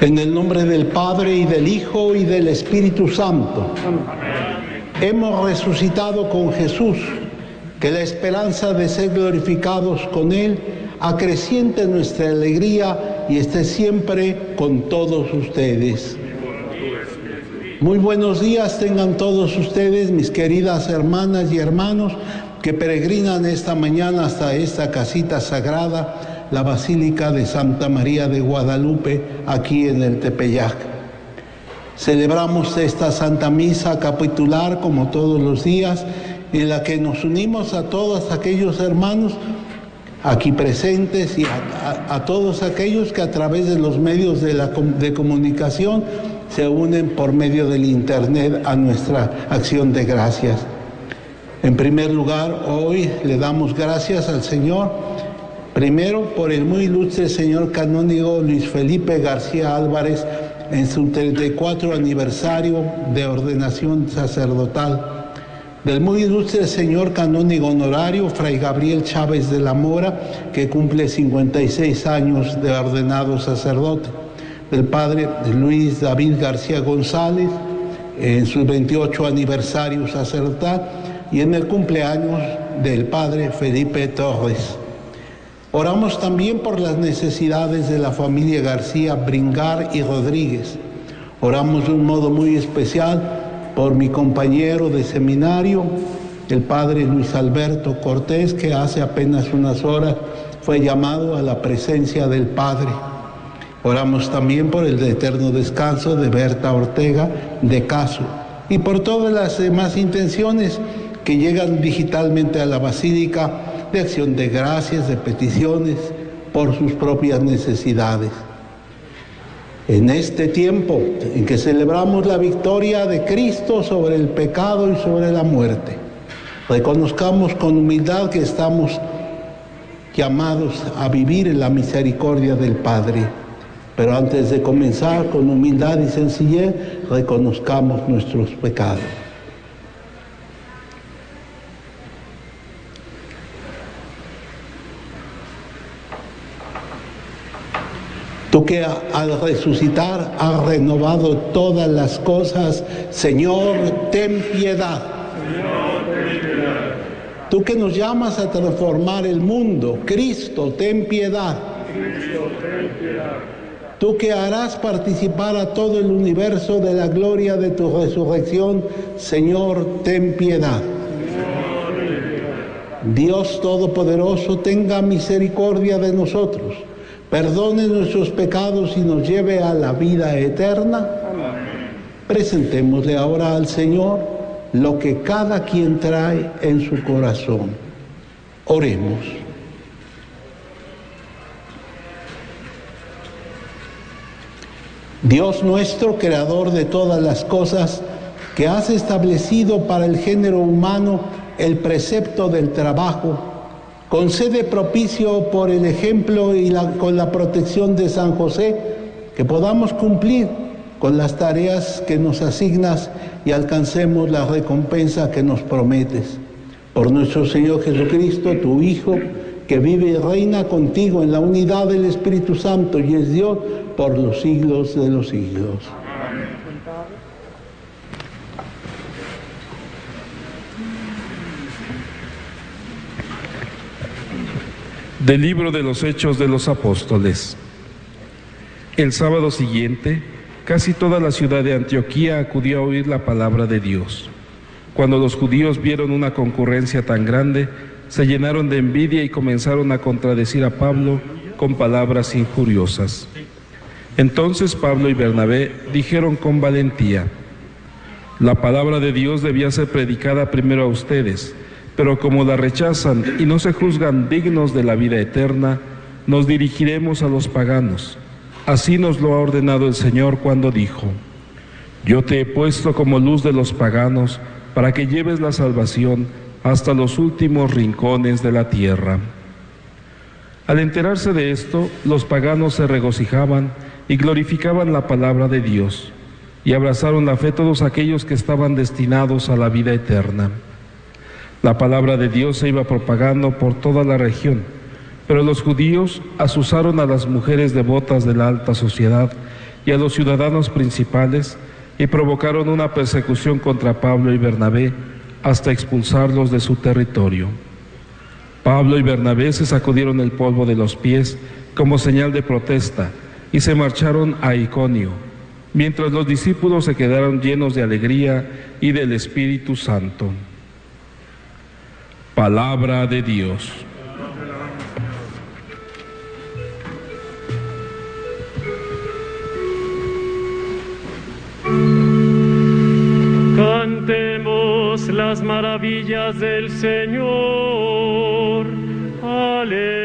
En el nombre del Padre y del Hijo y del Espíritu Santo. Hemos resucitado con Jesús, que la esperanza de ser glorificados con Él acreciente nuestra alegría y esté siempre con todos ustedes. Muy buenos días tengan todos ustedes, mis queridas hermanas y hermanos que peregrinan esta mañana hasta esta casita sagrada, la Basílica de Santa María de Guadalupe, aquí en el Tepeyac. Celebramos esta Santa Misa capitular como todos los días, en la que nos unimos a todos aquellos hermanos aquí presentes y a, todos aquellos que a través de los medios de, la, de comunicación se unen por medio del Internet a nuestra acción de gracias. En primer lugar, hoy le damos gracias al Señor, primero por el muy ilustre señor canónigo Luis Felipe García Álvarez en su 34 aniversario de ordenación sacerdotal. Del muy ilustre señor canónigo honorario Fray Gabriel Chávez de la Mora, que cumple 56 años de ordenado sacerdote, del padre Luis David García González, en su 28 aniversario sacerdotal, y en el cumpleaños del padre Felipe Torres. Oramos también por las necesidades de la familia García Bringar y Rodríguez. Oramos de un modo muy especial por mi compañero de seminario, el padre Luis Alberto Cortés, que hace apenas unas horas fue llamado a la presencia del Padre. Oramos también por el eterno descanso de Berta Ortega de Caso y por todas las demás intenciones que llegan digitalmente a la Basílica de acción de gracias, de peticiones por sus propias necesidades. En este tiempo en que celebramos la victoria de Cristo sobre el pecado y sobre la muerte, reconozcamos con humildad que estamos llamados a vivir en la misericordia del Padre. Pero antes de comenzar con humildad y sencillez, reconozcamos nuestros pecados. Tú que al resucitar has renovado todas las cosas, Señor, ten piedad. Tú que nos llamas a transformar el mundo, Cristo, ten piedad. Tú que harás participar a todo el universo de la gloria de tu resurrección, Señor, ten piedad. Dios Todopoderoso, tenga misericordia de nosotros perdone nuestros pecados y nos lleve a la vida eterna. Presentémosle ahora al Señor lo que cada quien trae en su corazón. Oremos. Dios nuestro, creador de todas las cosas, que has establecido para el género humano el precepto del trabajo, Concede propicio por el ejemplo y con la protección de San José que podamos cumplir con las tareas que nos asignas y alcancemos la recompensa que nos prometes. Por nuestro Señor Jesucristo, tu Hijo, que vive y reina contigo en la unidad del Espíritu Santo y es Dios por los siglos de los siglos. Del libro de los Hechos de los Apóstoles. El sábado siguiente, casi toda la ciudad de Antioquía acudió a oír la palabra de Dios. Cuando los judíos vieron una concurrencia tan grande, se llenaron de envidia y comenzaron a contradecir a Pablo con palabras injuriosas. Entonces Pablo y Bernabé dijeron con valentía, la palabra de Dios debía ser predicada primero a ustedes pero como la rechazan y no se juzgan dignos de la vida eterna, nos dirigiremos a los paganos. Así nos lo ha ordenado el Señor cuando dijo, Yo te he puesto como luz de los paganos para que lleves la salvación hasta los últimos rincones de la tierra. Al enterarse de esto, los paganos se regocijaban y glorificaban la palabra de Dios, y abrazaron la fe todos aquellos que estaban destinados a la vida eterna. La palabra de Dios se iba propagando por toda la región, pero los judíos asusaron a las mujeres devotas de la alta sociedad y a los ciudadanos principales y provocaron una persecución contra Pablo y Bernabé hasta expulsarlos de su territorio. Pablo y Bernabé se sacudieron el polvo de los pies como señal de protesta y se marcharon a Iconio, mientras los discípulos se quedaron llenos de alegría y del Espíritu Santo. Palabra de Dios. Cantemos las maravillas del Señor. Aleluya.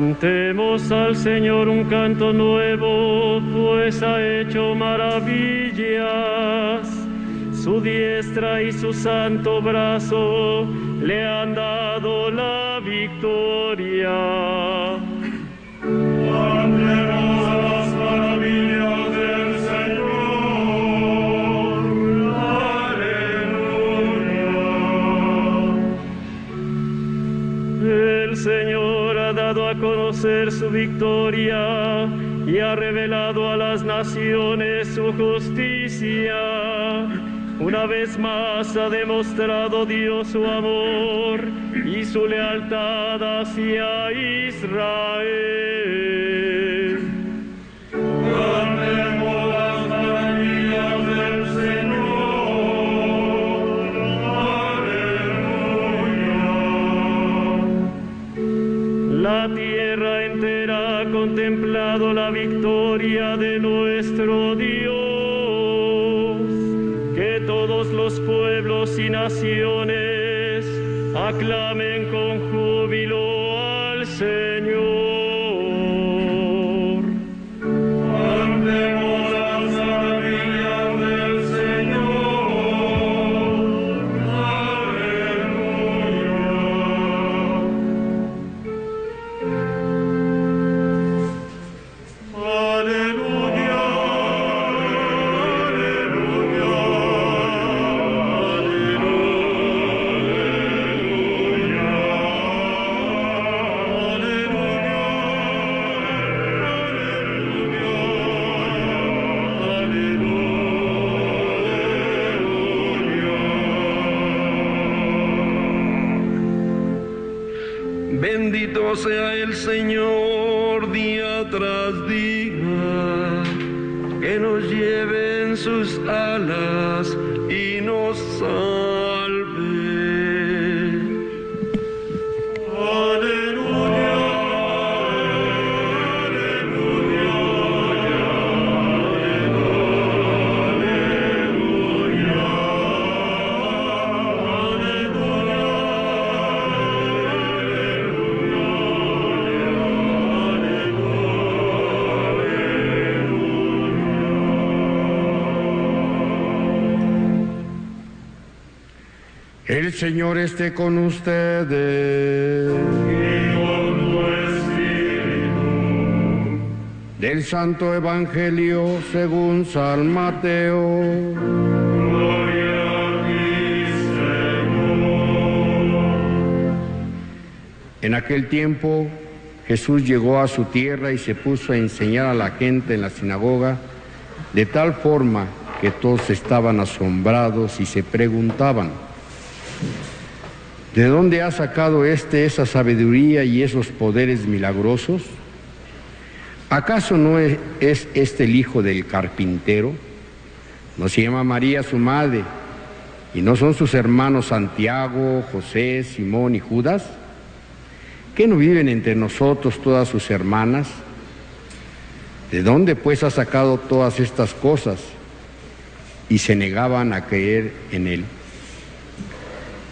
Cantemos al Señor un canto nuevo, pues ha hecho maravillas. Su diestra y su santo brazo le han dado la victoria. Ha revelado a las naciones su justicia. Una vez más ha demostrado Dios su amor y su lealtad hacia Israel. La victoria de nuestro Dios. Que todos los pueblos y naciones aclamen con júbilo al Señor. El Señor esté con ustedes. Del Santo Evangelio según San Mateo. En aquel tiempo Jesús llegó a su tierra y se puso a enseñar a la gente en la sinagoga de tal forma que todos estaban asombrados y se preguntaban, ¿de dónde ha sacado éste esa sabiduría y esos poderes milagrosos? ¿Acaso no es, es este el hijo del carpintero? ¿No se llama María su madre? ¿Y no son sus hermanos Santiago, José, Simón y Judas? ¿Qué no viven entre nosotros todas sus hermanas? ¿De dónde pues ha sacado todas estas cosas? Y se negaban a creer en él.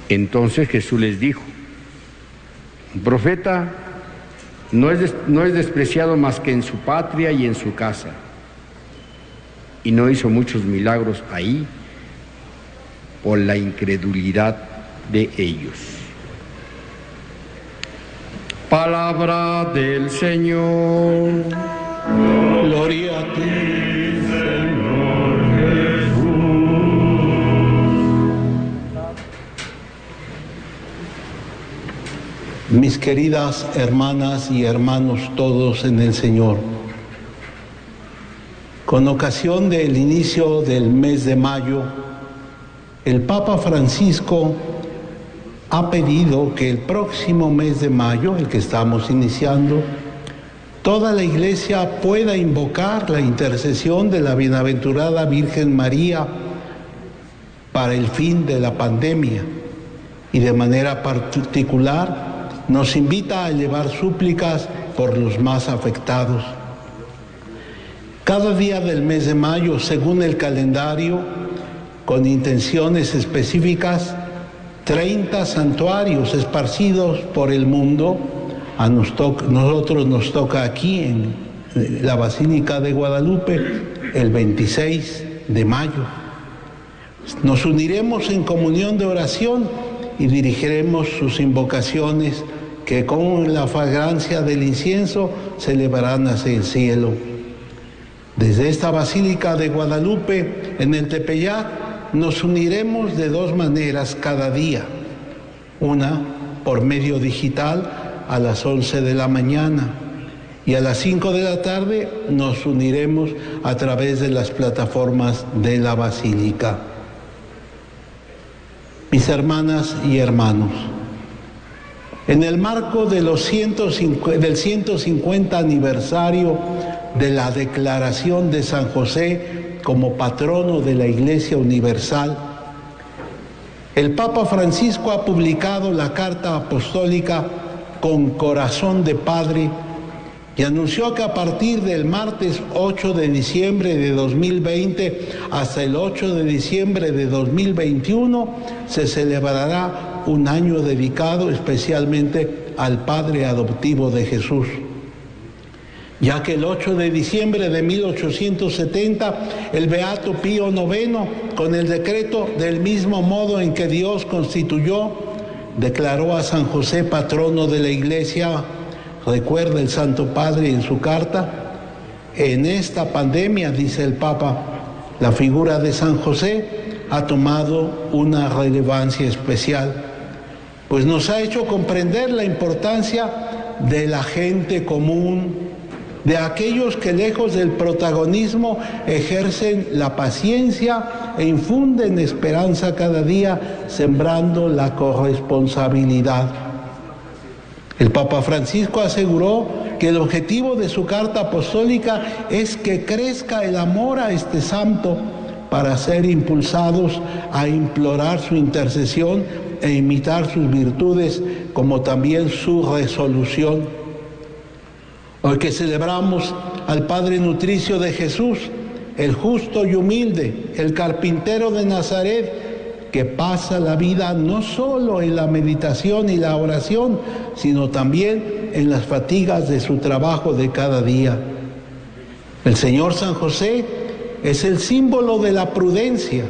Entonces Jesús les dijo, profeta no es, no es despreciado más que en su patria y en su casa. Y no hizo muchos milagros ahí por la incredulidad de ellos. Palabra del Señor. Gloria a ti, mis queridas hermanas y hermanos todos en el Señor. Con ocasión del inicio del mes de mayo, el Papa Francisco ha pedido que el próximo mes de mayo, el que estamos iniciando, toda la iglesia pueda invocar la intercesión de la bienaventurada Virgen María para el fin de la pandemia y de manera particular nos invita a elevar súplicas por los más afectados. Cada día del mes de mayo, según el calendario, con intenciones específicas, 30 santuarios esparcidos por el mundo, a nosotros nos toca aquí en la Basílica de Guadalupe el 26 de mayo. Nos uniremos en comunión de oración y dirigiremos sus invocaciones que con la fragancia del incienso se elevarán hacia el cielo. Desde esta Basílica de Guadalupe, en el Tepeyac, nos uniremos de dos maneras cada día. Una, por medio digital, a las 11 de la mañana. Y a las 5 de la tarde nos uniremos a través de las plataformas de la Basílica. Mis hermanas y hermanos, en el marco de los 150, del 150 aniversario de la declaración de San José como patrono de la Iglesia Universal, el Papa Francisco ha publicado la carta apostólica con corazón de Padre y anunció que a partir del martes 8 de diciembre de 2020 hasta el 8 de diciembre de 2021 se celebrará un año dedicado especialmente al Padre adoptivo de Jesús, ya que el 8 de diciembre de 1870 el Beato Pío IX, con el decreto del mismo modo en que Dios constituyó, declaró a San José patrono de la Iglesia, recuerda el Santo Padre en su carta, en esta pandemia, dice el Papa, la figura de San José ha tomado una relevancia especial pues nos ha hecho comprender la importancia de la gente común, de aquellos que lejos del protagonismo ejercen la paciencia e infunden esperanza cada día, sembrando la corresponsabilidad. El Papa Francisco aseguró que el objetivo de su carta apostólica es que crezca el amor a este santo para ser impulsados a implorar su intercesión e imitar sus virtudes como también su resolución. Hoy que celebramos al Padre Nutricio de Jesús, el justo y humilde, el carpintero de Nazaret, que pasa la vida no solo en la meditación y la oración, sino también en las fatigas de su trabajo de cada día. El Señor San José es el símbolo de la prudencia,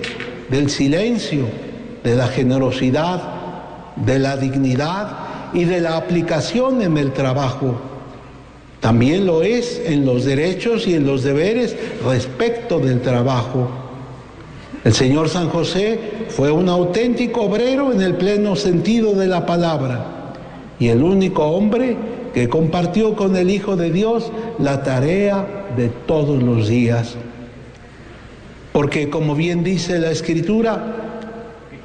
del silencio, de la generosidad, de la dignidad y de la aplicación en el trabajo. También lo es en los derechos y en los deberes respecto del trabajo. El señor San José fue un auténtico obrero en el pleno sentido de la palabra y el único hombre que compartió con el Hijo de Dios la tarea de todos los días. Porque como bien dice la Escritura,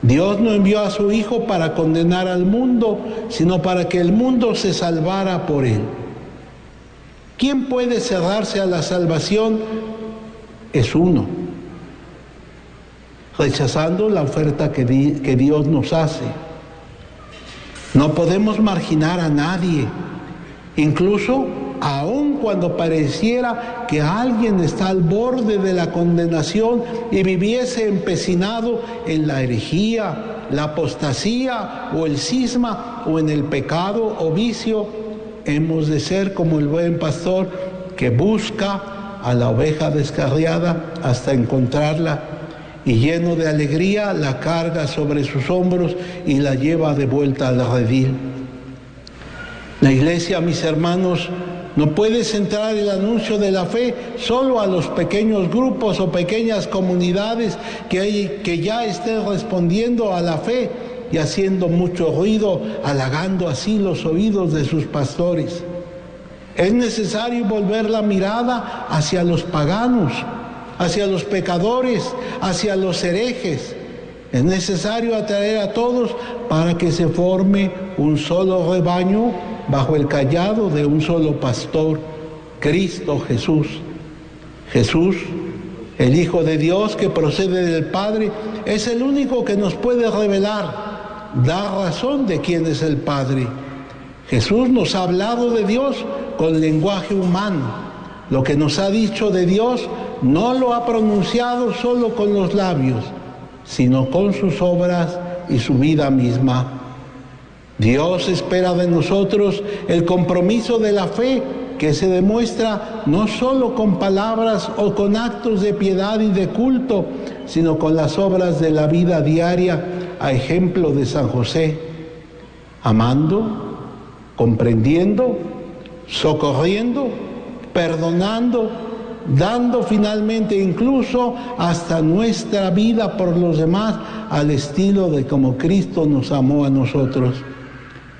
Dios no envió a su Hijo para condenar al mundo, sino para que el mundo se salvara por él. ¿Quién puede cerrarse a la salvación? Es uno, rechazando la oferta que, que Dios nos hace. No podemos marginar a nadie, incluso aun cuando pareciera que alguien está al borde de la condenación y viviese empecinado en la herejía, la apostasía o el cisma o en el pecado o vicio, hemos de ser como el buen pastor que busca a la oveja descarriada hasta encontrarla y lleno de alegría la carga sobre sus hombros y la lleva de vuelta al redil. La iglesia, mis hermanos, no puede centrar el anuncio de la fe solo a los pequeños grupos o pequeñas comunidades que, que ya estén respondiendo a la fe y haciendo mucho ruido, halagando así los oídos de sus pastores. Es necesario volver la mirada hacia los paganos, hacia los pecadores, hacia los herejes. Es necesario atraer a todos para que se forme un solo rebaño bajo el callado de un solo pastor, Cristo Jesús. Jesús, el Hijo de Dios que procede del Padre, es el único que nos puede revelar, dar razón de quién es el Padre. Jesús nos ha hablado de Dios con lenguaje humano. Lo que nos ha dicho de Dios no lo ha pronunciado solo con los labios, sino con sus obras y su vida misma. Dios espera de nosotros el compromiso de la fe que se demuestra no solo con palabras o con actos de piedad y de culto, sino con las obras de la vida diaria, a ejemplo de San José, amando, comprendiendo, socorriendo, perdonando, dando finalmente incluso hasta nuestra vida por los demás al estilo de como Cristo nos amó a nosotros.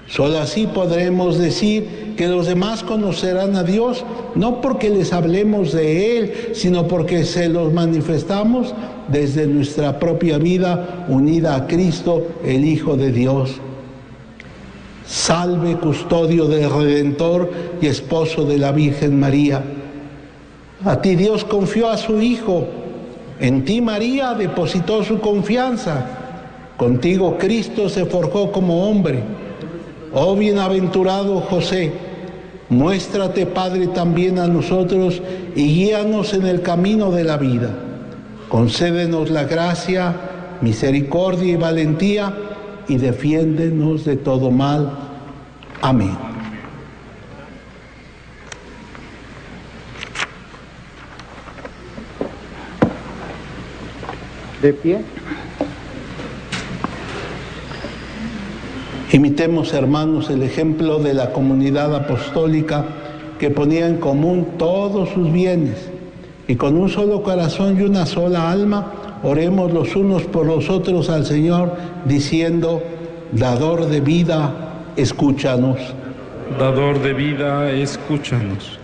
Solo así podremos decir que los demás conocerán a Dios, no porque les hablemos de Él, sino porque se los manifestamos desde nuestra propia vida unida a Cristo, el Hijo de Dios. Salve custodio del Redentor y esposo de la Virgen María. A ti Dios confió a su Hijo, en ti María depositó su confianza, contigo Cristo se forjó como hombre. Oh bienaventurado José, muéstrate Padre también a nosotros y guíanos en el camino de la vida. Concédenos la gracia, misericordia y valentía y defiéndenos de todo mal. Amén. De pie. Imitemos, hermanos, el ejemplo de la comunidad apostólica que ponía en común todos sus bienes y con un solo corazón y una sola alma oremos los unos por los otros al Señor diciendo, dador de vida, escúchanos. Dador de vida, escúchanos.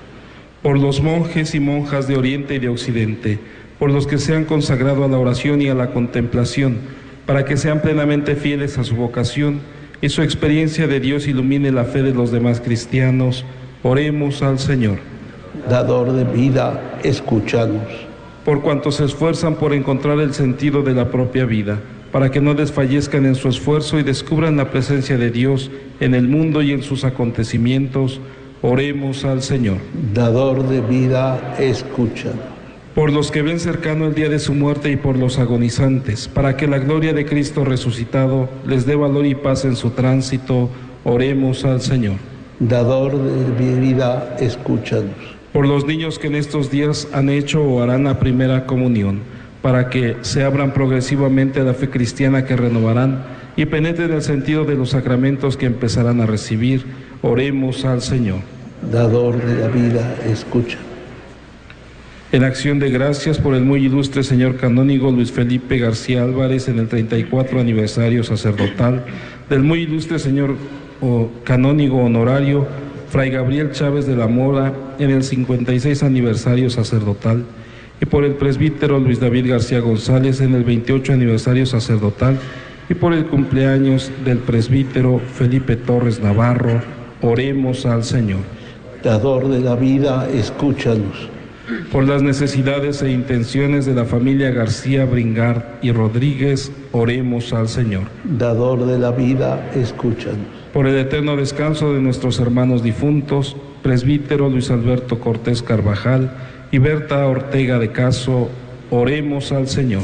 Por los monjes y monjas de Oriente y de Occidente, por los que se han consagrado a la oración y a la contemplación, para que sean plenamente fieles a su vocación y su experiencia de Dios ilumine la fe de los demás cristianos, oremos al Señor. Dador de vida, escúchanos. Por cuantos se esfuerzan por encontrar el sentido de la propia vida, para que no desfallezcan en su esfuerzo y descubran la presencia de Dios en el mundo y en sus acontecimientos, oremos al Señor. Dador de vida, escúchanos. Por los que ven cercano el día de su muerte y por los agonizantes, para que la gloria de Cristo resucitado les dé valor y paz en su tránsito, oremos al Señor. Dador de vida, escúchanos. Por los niños que en estos días han hecho o harán la primera comunión, para que se abran progresivamente a la fe cristiana que renovarán y penetren el sentido de los sacramentos que empezarán a recibir, oremos al Señor. Dador de la vida, escúchanos. En acción de gracias por el muy ilustre señor canónigo Luis Felipe García Álvarez en el 34 aniversario sacerdotal, del muy ilustre señor canónigo honorario Fray Gabriel Chávez de la Mora en el 56 aniversario sacerdotal, y por el presbítero Luis David García González en el 28 aniversario sacerdotal, y por el cumpleaños del presbítero Felipe Torres Navarro, oremos al Señor. Dador de la vida, escúchanos. Por las necesidades e intenciones de la familia García Bringard y Rodríguez, oremos al Señor. Dador de la vida, escúchanos. Por el eterno descanso de nuestros hermanos difuntos, presbítero Luis Alberto Cortés Carvajal y Berta Ortega de Caso, oremos al Señor.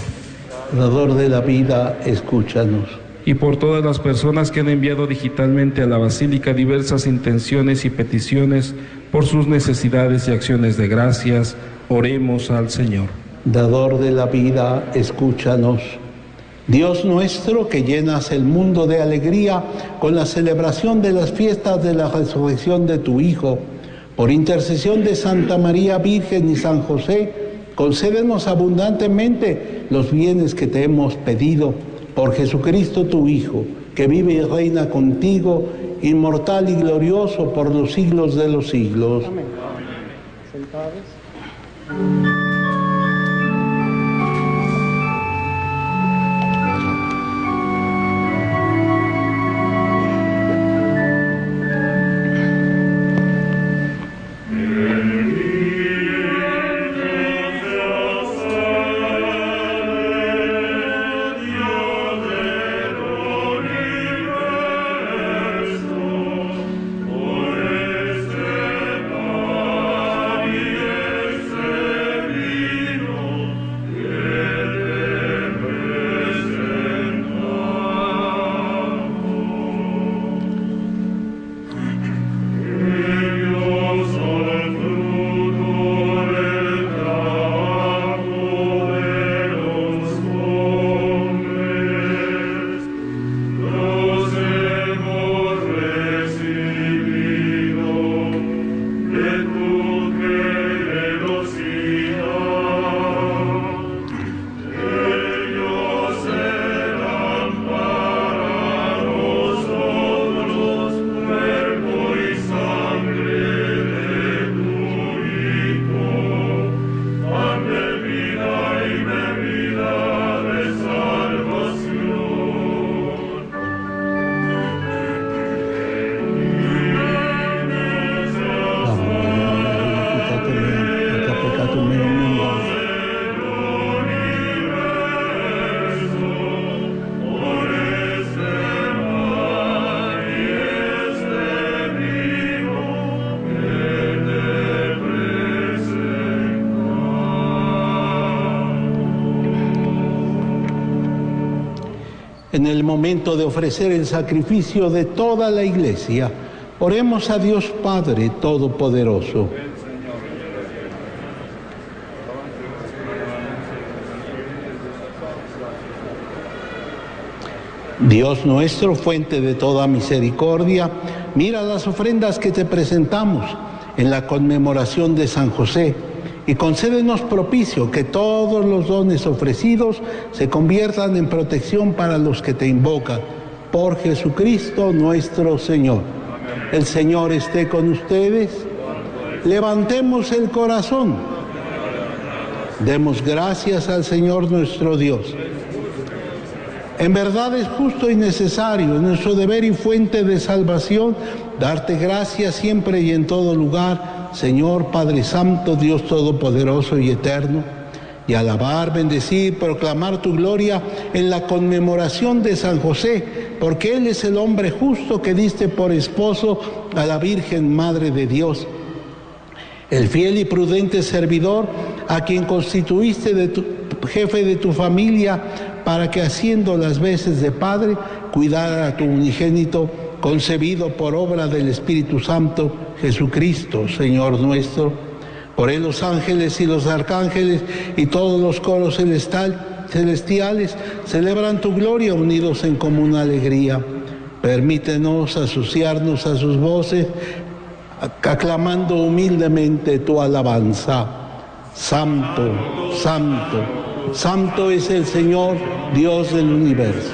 Dador de la vida, escúchanos. Y por todas las personas que han enviado digitalmente a la Basílica diversas intenciones y peticiones por sus necesidades y acciones de gracias, oremos al Señor. Dador de la vida, escúchanos. Dios nuestro, que llenas el mundo de alegría con la celebración de las fiestas de la resurrección de tu Hijo, por intercesión de Santa María Virgen y San José, concédenos abundantemente los bienes que te hemos pedido por Jesucristo tu Hijo, que vive y reina contigo, inmortal y glorioso por los siglos de los siglos. Amén. En el momento de ofrecer el sacrificio de toda la iglesia. Oremos a Dios Padre Todopoderoso. Dios nuestro, fuente de toda misericordia, mira las ofrendas que te presentamos en la conmemoración de San José y concédenos propicio que todos los dones ofrecidos se conviertan en protección para los que te invocan. Por Jesucristo nuestro Señor. El Señor esté con ustedes. Levantemos el corazón. Demos gracias al Señor nuestro Dios. En verdad es justo y necesario, nuestro deber y fuente de salvación, darte gracias siempre y en todo lugar Señor Padre Santo, Dios Todopoderoso y Eterno, y alabar, bendecir, proclamar tu gloria en la conmemoración de San José, porque Él es el hombre justo que diste por esposo a la Virgen Madre de Dios, el fiel y prudente servidor a quien constituiste jefe de tu familia para que haciendo las veces de Padre cuidara a tu unigénito concebido por obra del Espíritu Santo, Jesucristo, Señor nuestro. Por él los ángeles y los arcángeles y todos los coros celestiales celebran tu gloria unidos en común alegría. Permítenos asociarnos a sus voces, aclamando humildemente tu alabanza. Santo, santo, santo es el Señor, Dios del universo.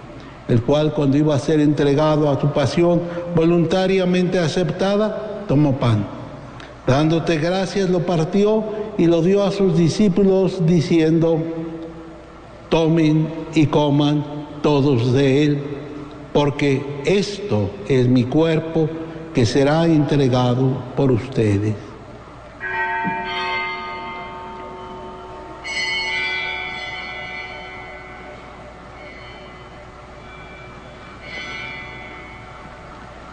el cual cuando iba a ser entregado a tu pasión voluntariamente aceptada, tomó pan. Dándote gracias lo partió y lo dio a sus discípulos diciendo, tomen y coman todos de él, porque esto es mi cuerpo que será entregado por ustedes.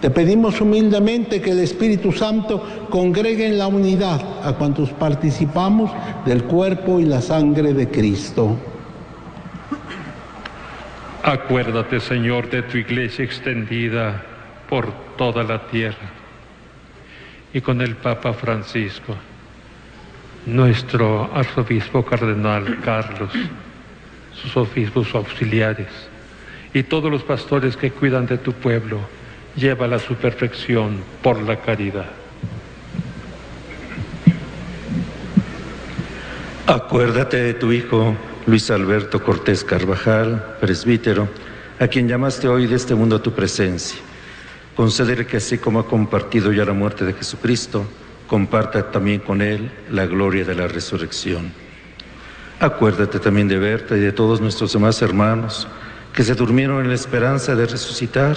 Te pedimos humildemente que el Espíritu Santo congregue en la unidad a cuantos participamos del cuerpo y la sangre de Cristo. Acuérdate, Señor, de tu iglesia extendida por toda la tierra y con el Papa Francisco, nuestro arzobispo cardenal Carlos, sus obispos auxiliares y todos los pastores que cuidan de tu pueblo, llévala a su perfección por la caridad. Acuérdate de tu Hijo, Luis Alberto Cortés Carvajal, presbítero, a quien llamaste hoy de este mundo a tu presencia Conceder que así como ha compartido ya la muerte de Jesucristo, comparta también con Él la gloria de la resurrección. Acuérdate también de Berta y de todos nuestros demás hermanos que se durmieron en la esperanza de resucitar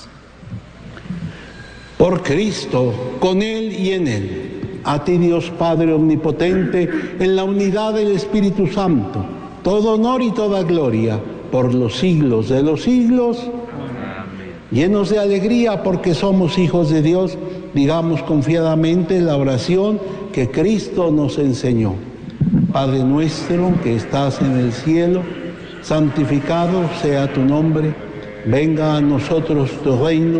Por Cristo, con Él y en Él, a ti Dios Padre Omnipotente, en la unidad del Espíritu Santo, todo honor y toda gloria por los siglos de los siglos, llenos de alegría porque somos hijos de Dios digamos confiadamente la oración que Cristo nos enseñó. Padre nuestro que estás en el cielo, santificado sea tu nombre, venga a nosotros tu reino,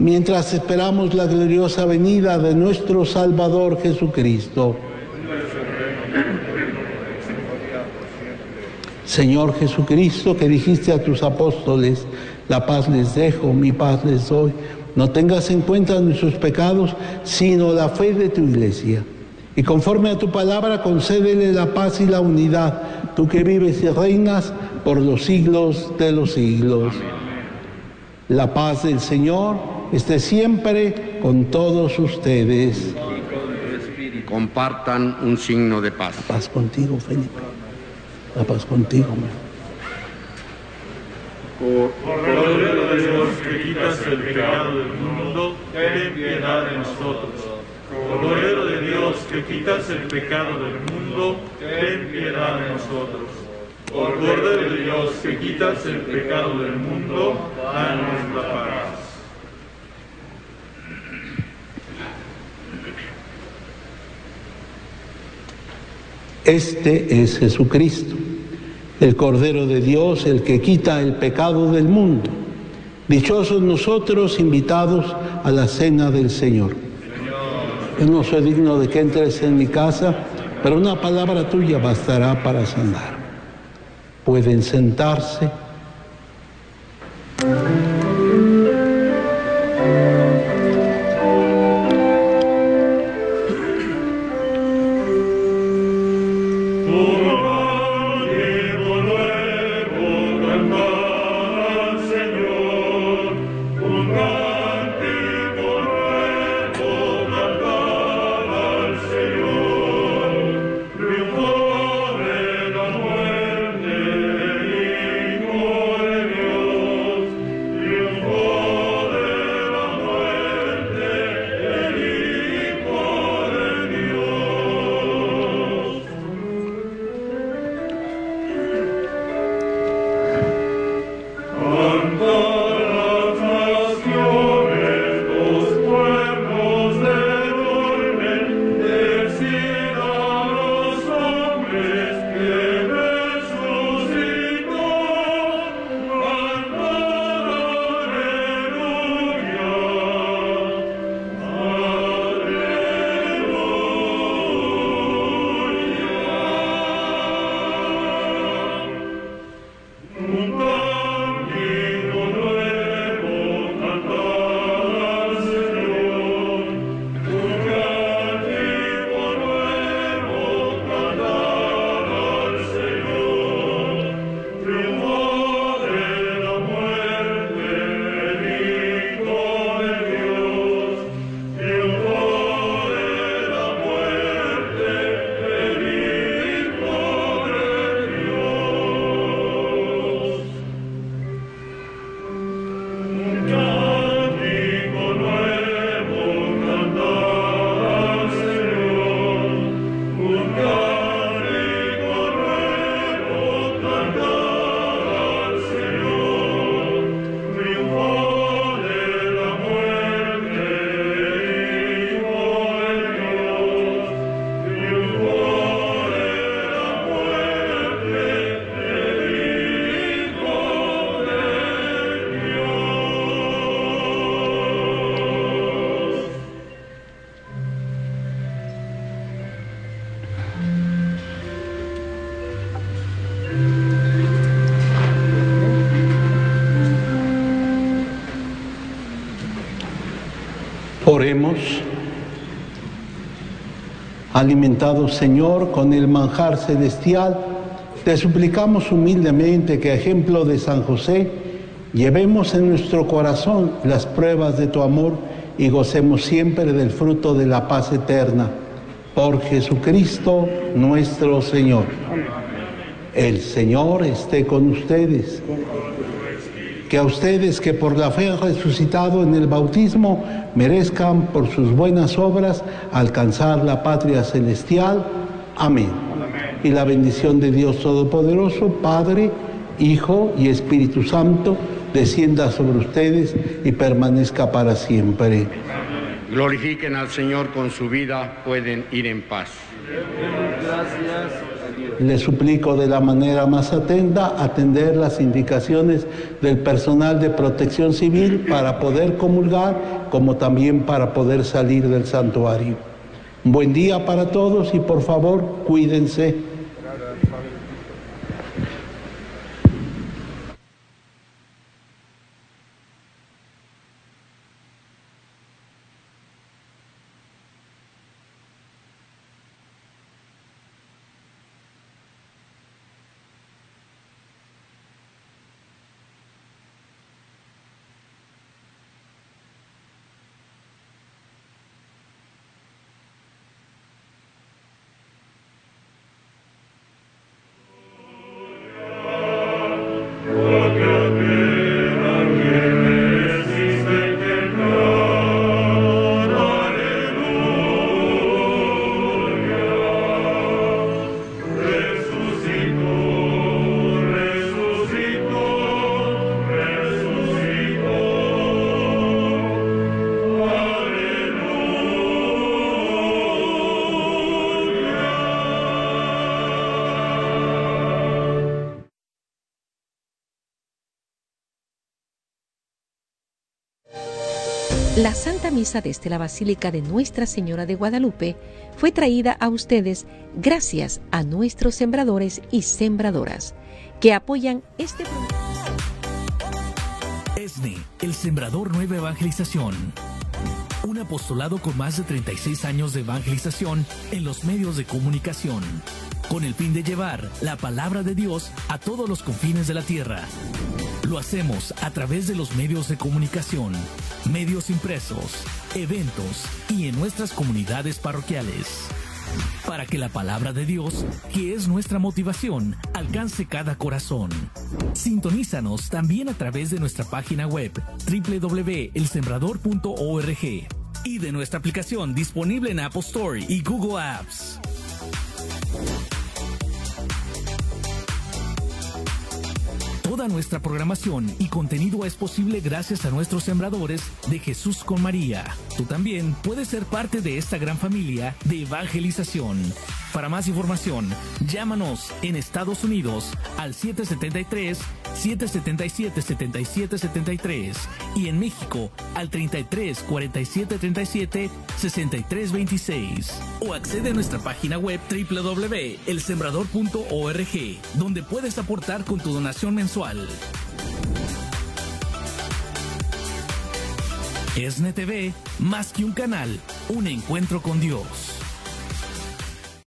mientras esperamos la gloriosa venida de nuestro Salvador Jesucristo. Señor Jesucristo, que dijiste a tus apóstoles, la paz les dejo, mi paz les doy. No tengas en cuenta nuestros pecados, sino la fe de tu iglesia. Y conforme a tu palabra, concédele la paz y la unidad, tú que vives y reinas por los siglos de los siglos. La paz del Señor esté siempre con todos ustedes. Compartan un signo de paz. La paz contigo, Felipe. La paz contigo, Cordero de Dios que quitas el pecado del mundo, ten piedad de nosotros. Cordero de Dios que quitas el pecado del mundo, ten piedad de nosotros. Cordero de Dios que quitas el pecado del mundo, danos la paz. Este es Jesucristo el Cordero de Dios, el que quita el pecado del mundo. Dichosos nosotros invitados a la cena del Señor. Yo no soy digno de que entres en mi casa, pero una palabra tuya bastará para sanar. Pueden sentarse. Oremos. Alimentados, Señor, con el manjar celestial, te suplicamos humildemente que, a ejemplo de San José, llevemos en nuestro corazón las pruebas de tu amor y gocemos siempre del fruto de la paz eterna. Por Jesucristo nuestro Señor. El Señor esté con ustedes que a ustedes que por la fe han resucitado en el bautismo merezcan por sus buenas obras alcanzar la patria celestial. Amén. Y la bendición de Dios Todopoderoso, Padre, Hijo y Espíritu Santo, descienda sobre ustedes y permanezca para siempre. Glorifiquen al Señor con su vida, pueden ir en paz. Gracias. Le suplico de la manera más atenta atender las indicaciones del personal de protección civil para poder comulgar, como también para poder salir del santuario. buen día para todos y por favor cuídense. Santa Misa desde la Basílica de Nuestra Señora de Guadalupe fue traída a ustedes gracias a nuestros sembradores y sembradoras que apoyan este programa. ESNE, el Sembrador Nueva Evangelización. Un apostolado con más de 36 años de evangelización en los medios de comunicación, con el fin de llevar la palabra de Dios a todos los confines de la tierra. Lo hacemos a través de los medios de comunicación, medios impresos, eventos y en nuestras comunidades parroquiales. Para que la palabra de Dios, que es nuestra motivación, alcance cada corazón. Sintonízanos también a través de nuestra página web www.elsembrador.org y de nuestra aplicación disponible en Apple Store y Google Apps. Toda nuestra programación y contenido es posible gracias a nuestros sembradores de Jesús con María. Tú también puedes ser parte de esta gran familia de evangelización. Para más información, llámanos en Estados Unidos al 773-777-7773 y en México al 33 47 37 63 26 o accede a nuestra página web www.elsembrador.org donde puedes aportar con tu donación mensual. ESNE TV, más que un canal, un encuentro con Dios.